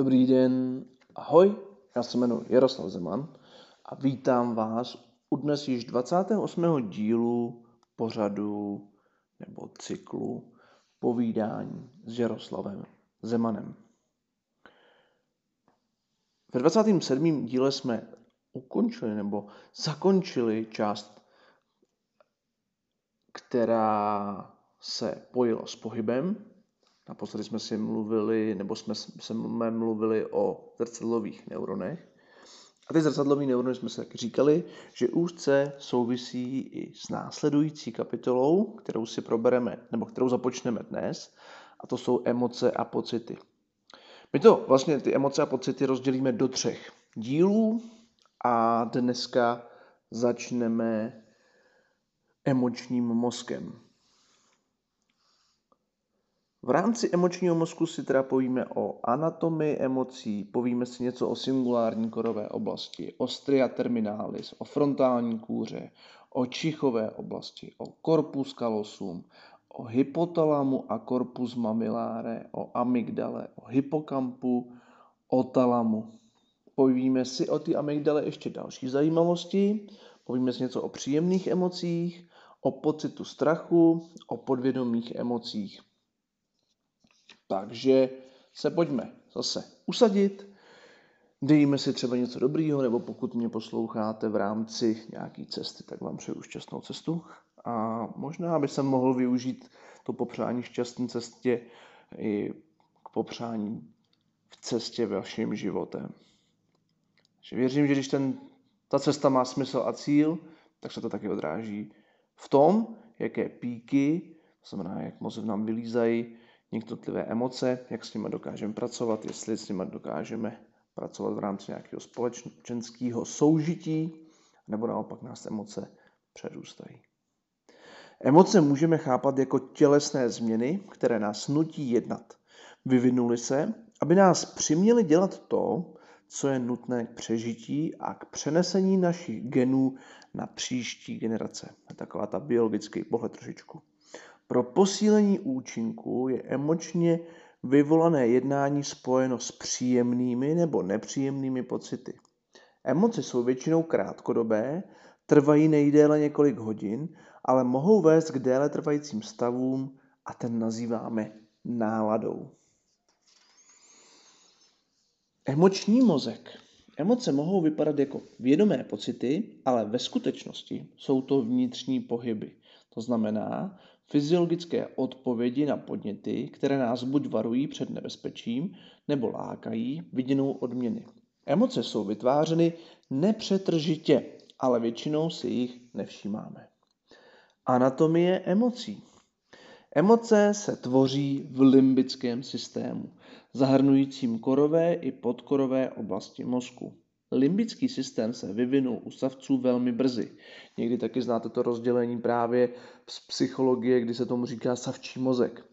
Dobrý den, ahoj, já se jmenuji Jaroslav Zeman a vítám vás u dnes již 28. dílu pořadu nebo cyklu povídání s Jaroslavem Zemanem. Ve 27. díle jsme ukončili nebo zakončili část, která se pojila s pohybem, Naposledy jsme si mluvili, nebo jsme, jsme mluvili o zrcadlových neuronech. A ty zrcadlové neurony jsme taky říkali, že úzce souvisí i s následující kapitolou, kterou si probereme, nebo kterou započneme dnes, a to jsou emoce a pocity. My to vlastně ty emoce a pocity rozdělíme do třech dílů a dneska začneme emočním mozkem. V rámci emočního mozku si teda povíme o anatomii emocí, povíme si něco o singulární korové oblasti, o stria terminalis, o frontální kůře, o čichové oblasti, o corpus callosum, o hypotalamu a corpus mamillare, o amygdale, o hypokampu, o talamu. Povíme si o ty amygdale ještě další zajímavosti, povíme si něco o příjemných emocích, o pocitu strachu, o podvědomých emocích. Takže se pojďme zase usadit, dejme si třeba něco dobrýho, nebo pokud mě posloucháte v rámci nějaké cesty, tak vám přeju šťastnou cestu. A možná by se mohl využít to popřání šťastné cestě i k popřání v cestě vaším životem. Že věřím, že když ten, ta cesta má smysl a cíl, tak se to taky odráží v tom, jaké píky, to znamená, jak moc v nám vylízají, některé emoce, jak s nimi dokážeme pracovat, jestli s nimi dokážeme pracovat v rámci nějakého společenského soužití, nebo naopak nás emoce předůstají. Emoce můžeme chápat jako tělesné změny, které nás nutí jednat. Vyvinuli se, aby nás přiměli dělat to, co je nutné k přežití a k přenesení našich genů na příští generace. Taková ta biologický pohled trošičku. Pro posílení účinku je emočně vyvolané jednání spojeno s příjemnými nebo nepříjemnými pocity. Emoce jsou většinou krátkodobé, trvají nejdéle několik hodin, ale mohou vést k déle trvajícím stavům a ten nazýváme náladou. Emoční mozek. Emoce mohou vypadat jako vědomé pocity, ale ve skutečnosti jsou to vnitřní pohyby. To znamená, fyziologické odpovědi na podněty, které nás buď varují před nebezpečím, nebo lákají viděnou odměny. Emoce jsou vytvářeny nepřetržitě, ale většinou si jich nevšímáme. Anatomie emocí. Emoce se tvoří v limbickém systému, zahrnujícím korové i podkorové oblasti mozku. Limbický systém se vyvinul u savců velmi brzy. Někdy taky znáte to rozdělení právě z psychologie, kdy se tomu říká savčí mozek.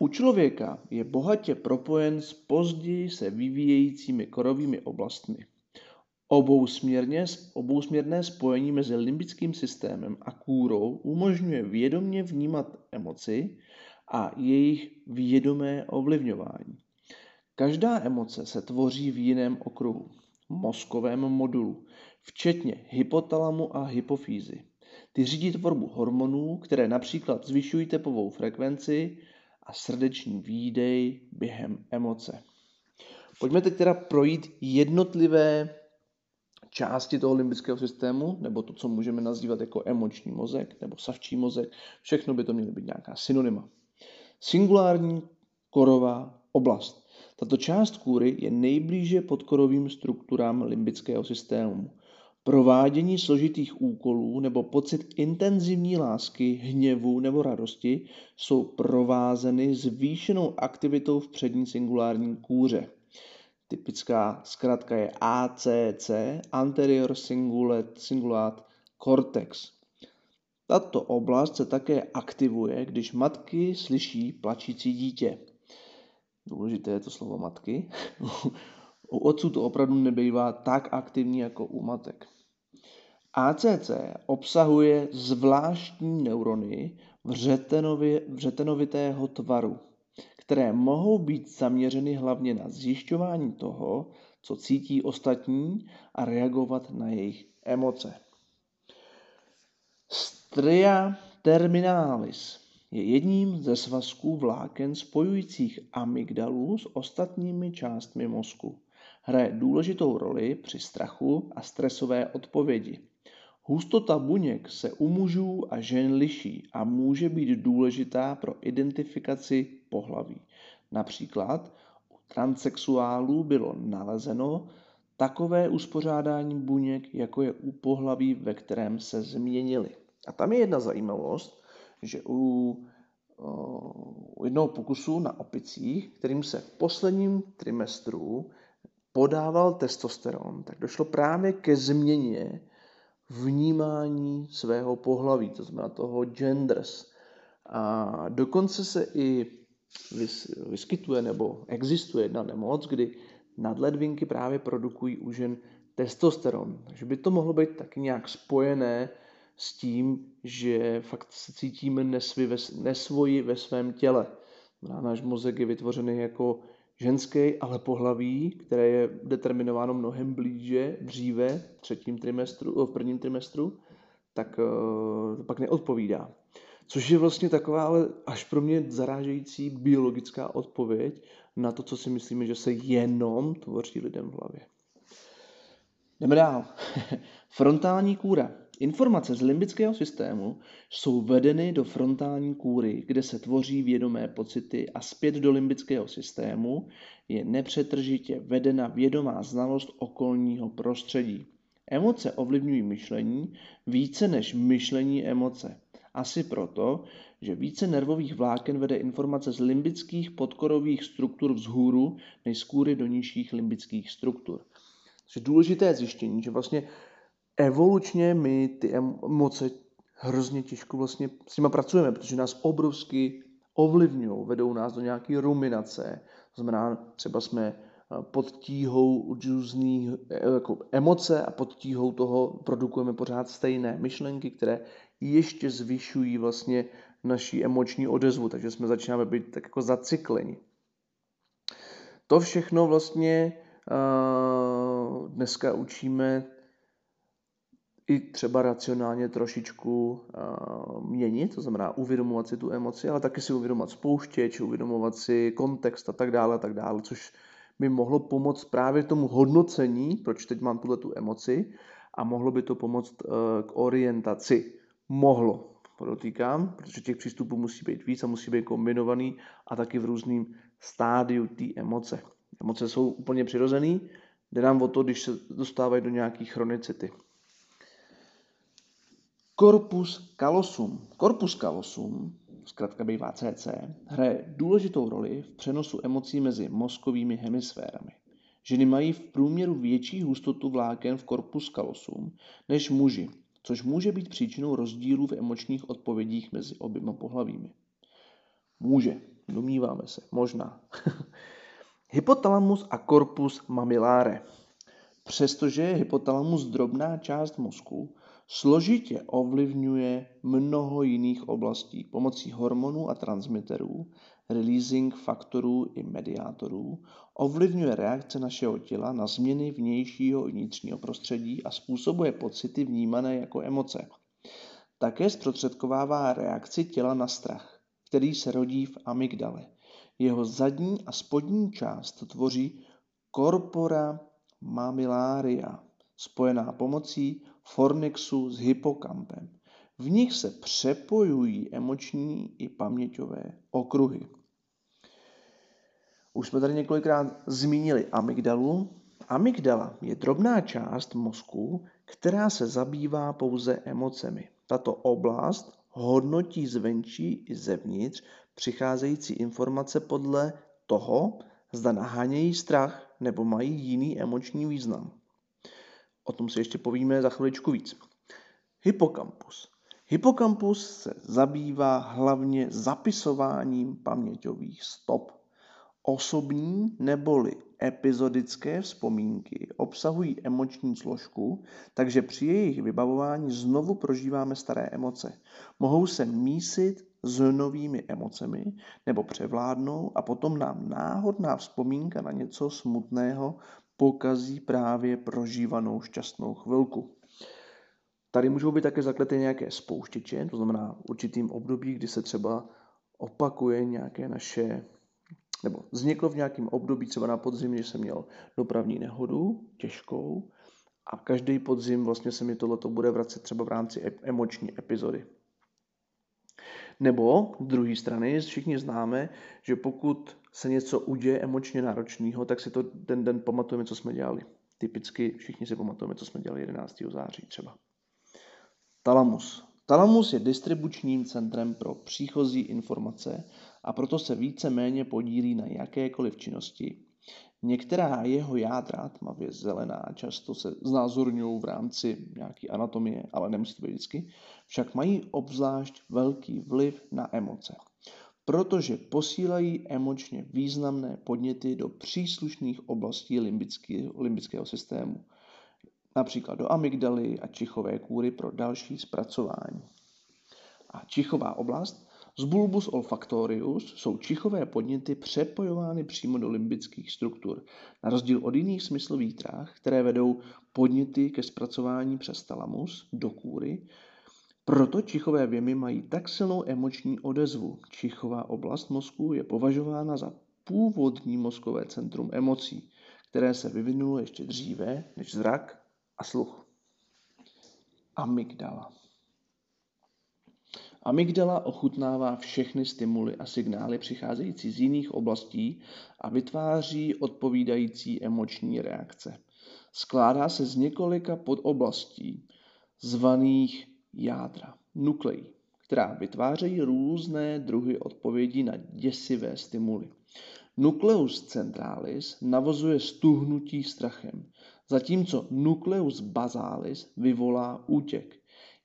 U člověka je bohatě propojen s později se vyvíjejícími korovými oblastmi. Obousměrně, obousměrné spojení mezi limbickým systémem a kůrou umožňuje vědomě vnímat emoci a jejich vědomé ovlivňování. Každá emoce se tvoří v jiném okruhu mozkovém modulu, včetně hypotalamu a hypofýzy. Ty řídí tvorbu hormonů, které například zvyšují tepovou frekvenci a srdeční výdej během emoce. Pojďme teď teda projít jednotlivé části toho limbického systému, nebo to, co můžeme nazývat jako emoční mozek, nebo savčí mozek. Všechno by to měly být nějaká synonyma. Singulární korová oblast. Tato část kůry je nejblíže podkorovým strukturám limbického systému. Provádění složitých úkolů nebo pocit intenzivní lásky, hněvu nebo radosti jsou provázeny zvýšenou aktivitou v přední singulární kůře. Typická zkratka je ACC, Anterior Cingulate, Cortex. Tato oblast se také aktivuje, když matky slyší plačící dítě. Důležité je to slovo matky. u otců to opravdu nebývá tak aktivní jako u matek. ACC obsahuje zvláštní neurony vřetenově, vřetenovitého tvaru, které mohou být zaměřeny hlavně na zjišťování toho, co cítí ostatní a reagovat na jejich emoce. Stria terminalis je jedním ze svazků vláken spojujících amygdalu s ostatními částmi mozku. Hraje důležitou roli při strachu a stresové odpovědi. Hustota buněk se u mužů a žen liší a může být důležitá pro identifikaci pohlaví. Například u transsexuálů bylo nalezeno takové uspořádání buněk, jako je u pohlaví, ve kterém se změnili. A tam je jedna zajímavost, že u, u jednoho pokusu na opicích, kterým se v posledním trimestru podával testosteron, tak došlo právě ke změně vnímání svého pohlaví, to znamená toho genders. A dokonce se i vyskytuje nebo existuje jedna nemoc, kdy nadledvinky právě produkují u žen testosteron. Takže by to mohlo být taky nějak spojené s tím, že fakt se cítíme nesvy ve, nesvoji ve svém těle. Náš mozek je vytvořený jako ženský, ale pohlaví, které je determinováno mnohem blíže, dříve, v třetím trimestru, v prvním trimestru, tak uh, pak neodpovídá. Což je vlastně taková ale až pro mě zarážející biologická odpověď na to, co si myslíme, že se jenom tvoří lidem v hlavě. Jdeme dál. Frontální kůra. Informace z limbického systému jsou vedeny do frontální kůry, kde se tvoří vědomé pocity a zpět do limbického systému je nepřetržitě vedena vědomá znalost okolního prostředí. Emoce ovlivňují myšlení více než myšlení emoce. Asi proto, že více nervových vláken vede informace z limbických podkorových struktur vzhůru než z kůry do nižších limbických struktur. Takže důležité zjištění, že vlastně evolučně my ty emoce hrozně těžko vlastně s nimi pracujeme, protože nás obrovsky ovlivňují, vedou nás do nějaké ruminace. To znamená, třeba jsme eh, pod tíhou různých eh, jako emoce a pod tíhou toho produkujeme pořád stejné myšlenky, které ještě zvyšují vlastně naší emoční odezvu, takže jsme začínáme být tak jako zacykleni. To všechno vlastně uh, dneska učíme i třeba racionálně trošičku uh, měnit, to znamená uvědomovat si tu emoci, ale taky si uvědomovat spouštěč, uvědomovat si kontext a tak dále a tak dále, což by mohlo pomoct právě tomu hodnocení, proč teď mám tuhle tu emoci a mohlo by to pomoct uh, k orientaci. Mohlo, podotýkám, protože těch přístupů musí být víc a musí být kombinovaný a taky v různým stádiu té emoce. Emoce jsou úplně přirozený, jde nám o to, když se dostávají do nějaké chronicity. Corpus callosum. Corpus callosum, zkrátka bývá CC, hraje důležitou roli v přenosu emocí mezi mozkovými hemisférami. Ženy mají v průměru větší hustotu vláken v corpus callosum než muži, což může být příčinou rozdílů v emočních odpovědích mezi oběma pohlavími. Může, domníváme se, možná. Hypotalamus a corpus mamillare. Přestože je hypotalamus drobná část mozku, složitě ovlivňuje mnoho jiných oblastí pomocí hormonů a transmiterů, releasing faktorů i mediátorů, ovlivňuje reakce našeho těla na změny vnějšího i vnitřního prostředí a způsobuje pocity vnímané jako emoce. Také zprostředkovává reakci těla na strach, který se rodí v amygdale. Jeho zadní a spodní část tvoří corpora mammillaria, spojená pomocí fornexu s hypokampem. V nich se přepojují emoční i paměťové okruhy. Už jsme tady několikrát zmínili amygdalu. Amygdala je drobná část mozku, která se zabývá pouze emocemi. Tato oblast hodnotí zvenčí i zevnitř přicházející informace podle toho, zda nahánějí strach nebo mají jiný emoční význam. O tom si ještě povíme za chviličku víc. Hypokampus. Hypokampus se zabývá hlavně zapisováním paměťových stop. Osobní neboli epizodické vzpomínky obsahují emoční složku, takže při jejich vybavování znovu prožíváme staré emoce. Mohou se mísit s novými emocemi nebo převládnou a potom nám náhodná vzpomínka na něco smutného pokazí právě prožívanou šťastnou chvilku. Tady můžou být také zakleté nějaké spouštěče, to znamená určitým období, kdy se třeba opakuje nějaké naše, nebo vzniklo v nějakém období, třeba na podzim, že jsem měl dopravní nehodu, těžkou, a každý podzim vlastně se mi tohleto bude vracet třeba v rámci emoční epizody. Nebo z druhé strany všichni známe, že pokud se něco uděje emočně náročného, tak si to den den pamatujeme, co jsme dělali. Typicky všichni si pamatujeme, co jsme dělali 11. září třeba. Talamus. Talamus je distribučním centrem pro příchozí informace a proto se více méně podílí na jakékoliv činnosti. Některá jeho jádra, tmavě zelená, často se znázorňují v rámci nějaké anatomie, ale nemusí to být vždycky, však mají obzvlášť velký vliv na emoce, protože posílají emočně významné podněty do příslušných oblastí limbického systému například do amygdaly a čichové kůry pro další zpracování. A čichová oblast z bulbus olfactorius jsou čichové podněty přepojovány přímo do limbických struktur, na rozdíl od jiných smyslových dráh, které vedou podněty ke zpracování přes talamus do kůry, proto čichové věmy mají tak silnou emoční odezvu. Čichová oblast mozku je považována za původní mozkové centrum emocí, které se vyvinulo ještě dříve než zrak a sluch. Amygdala. Amygdala ochutnává všechny stimuly a signály přicházející z jiných oblastí a vytváří odpovídající emoční reakce. Skládá se z několika podoblastí, zvaných jádra, nukleí, která vytvářejí různé druhy odpovědí na děsivé stimuly. Nukleus centralis navozuje stuhnutí strachem, zatímco nucleus basalis vyvolá útěk.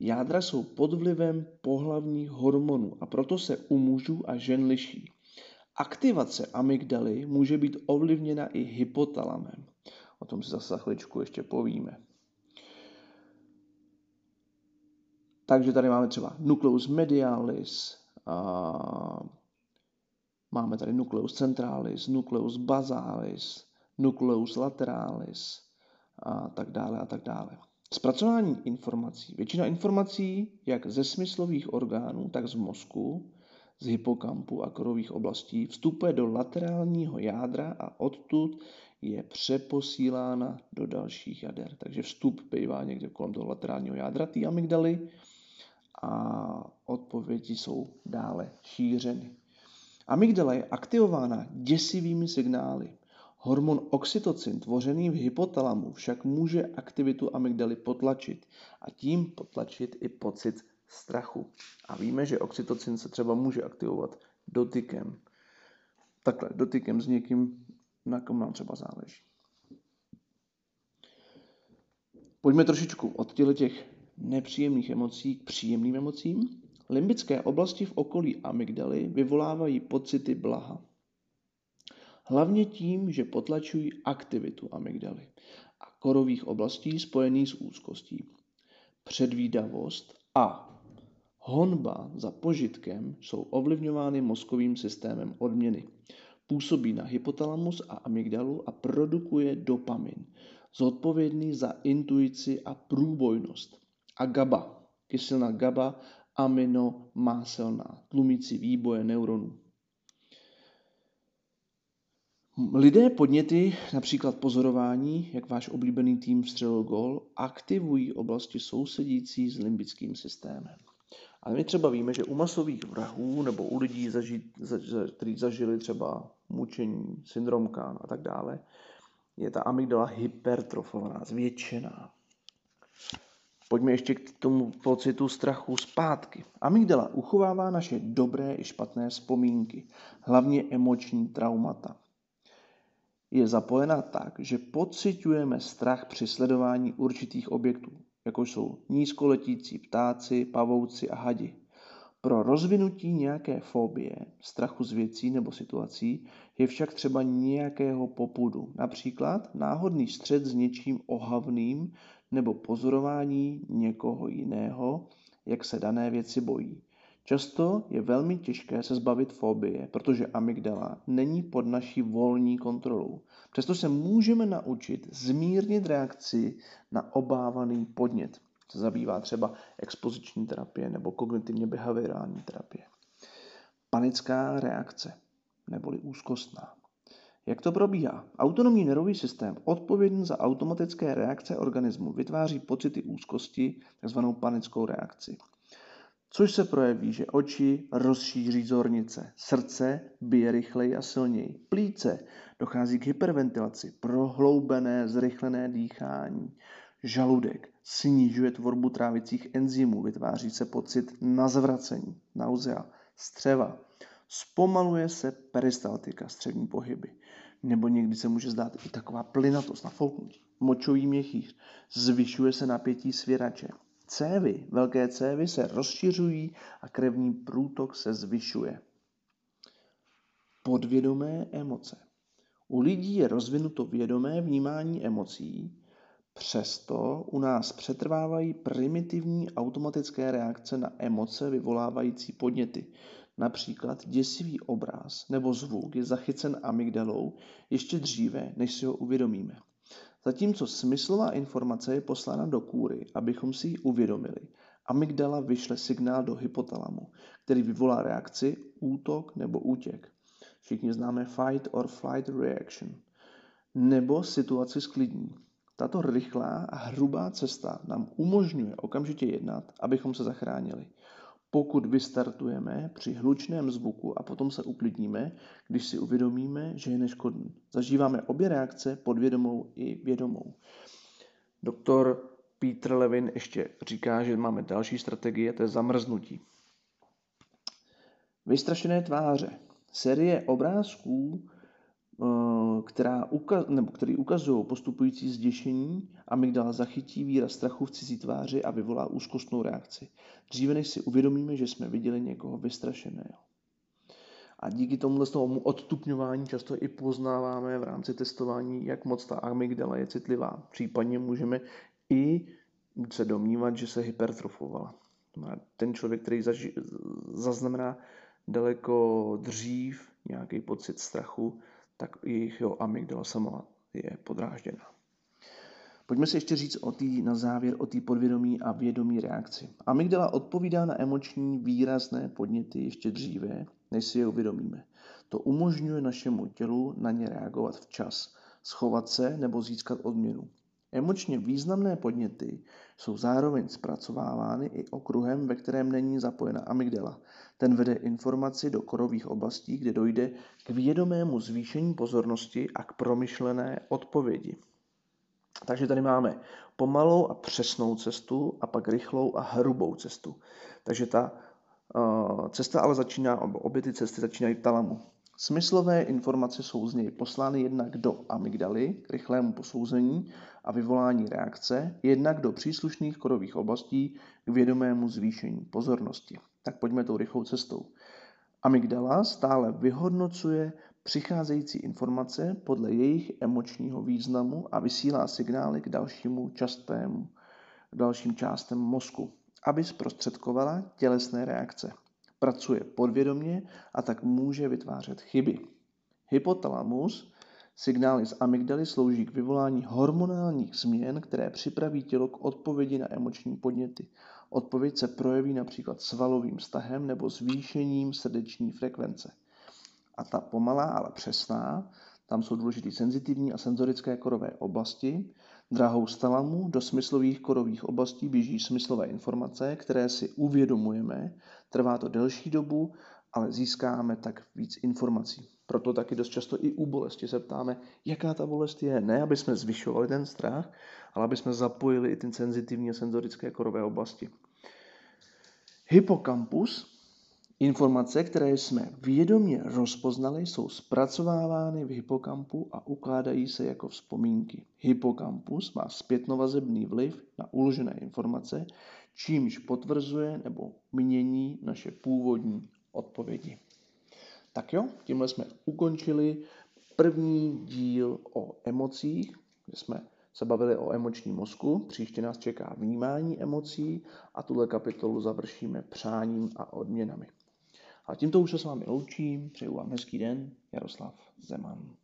Jádra jsou pod vlivem pohlavních hormonů a proto se u mužů a žen liší. Aktivace amygdaly může být ovlivněna i hypotalamem. O tom si zase za chviličku ještě povíme. Takže tady máme třeba nucleus medialis, a máme tady nucleus centralis, nucleus basalis, nucleus lateralis, a tak dále a tak dále. Zpracování informací. Většina informací, jak ze smyslových orgánů, tak z mozku, z hypokampu a korových oblastí, vstupuje do laterálního jádra a odtud je přeposílána do dalších jader. Takže vstup bývá někde kolem toho laterálního jádra té amygdaly a odpovědi jsou dále šířeny. Amygdala je aktivována děsivými signály. Hormon oxytocin tvořený v hypotalamu však může aktivitu amygdaly potlačit a tím potlačit i pocit strachu. A víme, že oxytocin se třeba může aktivovat dotykem. Takhle, dotykem s někým, na kom nám třeba záleží. Pojďme trošičku od těch nepříjemných emocí k příjemným emocím. Limbické oblasti v okolí amygdaly vyvolávají pocity blaha. Hlavně tím, že potlačují aktivitu amygdaly a korových oblastí spojených s úzkostí. Předvídavost a honba za požitkem jsou ovlivňovány mozkovým systémem odměny. Působí na hypotalamus a amygdalu a produkuje dopamin, zodpovědný za intuici a průbojnost. A GABA, kyselina GABA, aminomáselná, tlumící výboje neuronů. Lidé podněty, například pozorování, jak váš oblíbený tým vstřelil gol, aktivují oblasti sousedící s limbickým systémem. Ale my třeba víme, že u masových vrahů nebo u lidí, zaži, za, kteří zažili třeba mučení, syndrom Kahn a tak dále, je ta amygdala hypertrofovaná, zvětšená. Pojďme ještě k tomu pocitu strachu zpátky. Amygdala uchovává naše dobré i špatné vzpomínky, hlavně emoční traumata je zapojena tak, že pociťujeme strach při sledování určitých objektů, jako jsou nízkoletící ptáci, pavouci a hadi. Pro rozvinutí nějaké fobie, strachu z věcí nebo situací je však třeba nějakého popudu, například náhodný střed s něčím ohavným nebo pozorování někoho jiného, jak se dané věci bojí. Často je velmi těžké se zbavit fobie, protože amygdala není pod naší volní kontrolou. Přesto se můžeme naučit zmírnit reakci na obávaný podnět. Se zabývá třeba expoziční terapie nebo kognitivně behaviorální terapie. Panická reakce, neboli úzkostná. Jak to probíhá? Autonomní nervový systém, odpovědný za automatické reakce organismu, vytváří pocity úzkosti, takzvanou panickou reakci. Což se projeví, že oči rozšíří zornice, srdce bije rychleji a silněji, plíce dochází k hyperventilaci, prohloubené, zrychlené dýchání, žaludek snižuje tvorbu trávicích enzymů, vytváří se pocit nazvracení, nauzea, střeva, zpomaluje se peristaltika, střední pohyby, nebo někdy se může zdát i taková plynatost, nafouknutí, močový měchýř, zvyšuje se napětí svěrače, Cévy, velké cévy se rozšiřují a krevní průtok se zvyšuje. Podvědomé emoce. U lidí je rozvinuto vědomé vnímání emocí, přesto u nás přetrvávají primitivní automatické reakce na emoce vyvolávající podněty. Například děsivý obraz nebo zvuk je zachycen amygdalou ještě dříve, než si ho uvědomíme. Zatímco smyslová informace je poslána do kůry, abychom si ji uvědomili, amygdala vyšle signál do hypotalamu, který vyvolá reakci útok nebo útěk. Všichni známe fight or flight reaction. Nebo situaci sklidní. Tato rychlá a hrubá cesta nám umožňuje okamžitě jednat, abychom se zachránili pokud vystartujeme při hlučném zvuku a potom se uklidníme, když si uvědomíme, že je neškodný. Zažíváme obě reakce, podvědomou i vědomou. Doktor Peter Levin ještě říká, že máme další strategie, to je zamrznutí. Vystrašené tváře. Série obrázků Eh, která ukaz, nebo který ukazují postupující zděšení, amygdala zachytí výraz strachu v cizí tváři a vyvolá úzkostnou reakci. Dříve než si uvědomíme, že jsme viděli někoho vystrašeného. A díky tomuhle tomu odstupňování často i poznáváme v rámci testování, jak moc ta amygdala je citlivá. Případně můžeme i se domnívat, že se hypertrofovala. Ten člověk, který zaži- zaznamená daleko dřív nějaký pocit strachu, tak jejich jo, amygdala sama je podrážděna. Pojďme si ještě říct o tý, na závěr o té podvědomí a vědomí reakci. Amygdala odpovídá na emoční výrazné podněty ještě dříve, než si je uvědomíme. To umožňuje našemu tělu na ně reagovat včas, schovat se nebo získat odměnu. Emočně významné podněty jsou zároveň zpracovávány i okruhem, ve kterém není zapojena amygdala. Ten vede informaci do korových oblastí, kde dojde k vědomému zvýšení pozornosti a k promyšlené odpovědi. Takže tady máme pomalou a přesnou cestu a pak rychlou a hrubou cestu. Takže ta uh, cesta ale začíná, obě ty cesty začínají v talamu. Smyslové informace jsou z něj poslány jednak do amygdaly k rychlému posouzení a vyvolání reakce, jednak do příslušných korových oblastí k vědomému zvýšení pozornosti. Tak pojďme tou rychlou cestou. Amygdala stále vyhodnocuje přicházející informace podle jejich emočního významu a vysílá signály k dalšímu častému, dalším částem mozku, aby zprostředkovala tělesné reakce pracuje podvědomě a tak může vytvářet chyby. Hypotalamus, signály z amygdaly slouží k vyvolání hormonálních změn, které připraví tělo k odpovědi na emoční podněty. Odpověď se projeví například svalovým stahem nebo zvýšením srdeční frekvence. A ta pomalá, ale přesná, tam jsou důležité senzitivní a senzorické korové oblasti. Drahou stalamu do smyslových korových oblastí běží smyslové informace, které si uvědomujeme. Trvá to delší dobu, ale získáme tak víc informací. Proto taky dost často i u bolesti se ptáme, jaká ta bolest je. Ne, aby jsme zvyšovali ten strach, ale aby jsme zapojili i ty senzitivní a senzorické korové oblasti. Hippocampus Informace, které jsme vědomě rozpoznali, jsou zpracovávány v hypokampu a ukládají se jako vzpomínky. Hypokampus má zpětnovazebný vliv na uložené informace, čímž potvrzuje nebo mění naše původní odpovědi. Tak jo, tímhle jsme ukončili první díl o emocích, kde jsme se bavili o emočním mozku, příště nás čeká vnímání emocí a tuhle kapitolu završíme přáním a odměnami. A tímto už se s vámi loučím, přeju vám hezký den, Jaroslav Zeman.